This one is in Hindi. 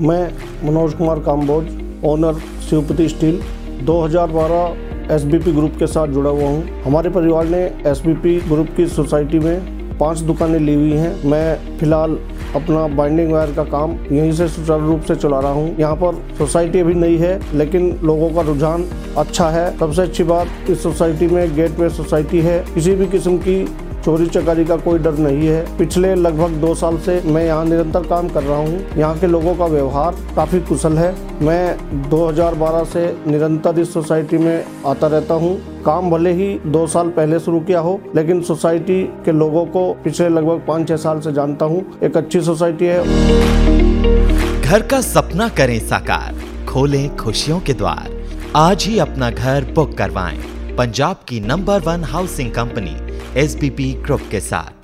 मैं Manoj Kumar Kamboj owner Shivpati steel 2012 SBP group के साथ जुड़ा हुआ हूँ। हमारे परिवार ने एसबीपी ग्रुप की सोसाइटी में पाँच दुकानें ली हुई हैं। मैं फ़िलहाल अपना बाइंडिंग वायर का काम यहीं से सुचारू रूप से चला रहा हूँ। यहाँ पर सोसाइटी अभी नहीं है, लेकिन लोगों का रुझान अच्छा है। सबसे अच्छी बात, इस सोसाइटी में गेट वे सोसाइटी है। किसी भी किस्म की चोरी चकारी का कोई डर नहीं है। पिछले लगभग दो साल से मैं यहाँ निरंतर काम कर रहा हूँ। यहाँ के लोगों का व्यवहार काफ़ी कुशल है। मैं 2012 से निरंतर इस सोसाइटी में आता रहता हूँ। काम भले ही दो साल पहले शुरू किया हो, लेकिन सोसाइटी के लोगों को पिछले लगभग पाँच छः साल से जानता हूँ। एक अच्छी सोसाइटी है। घर का सपना करें साकार, खोलें खुशियों के द्वार। आज ही अपना घर बुक करवाएँ। पंजाब की number one housing company S group के साथ।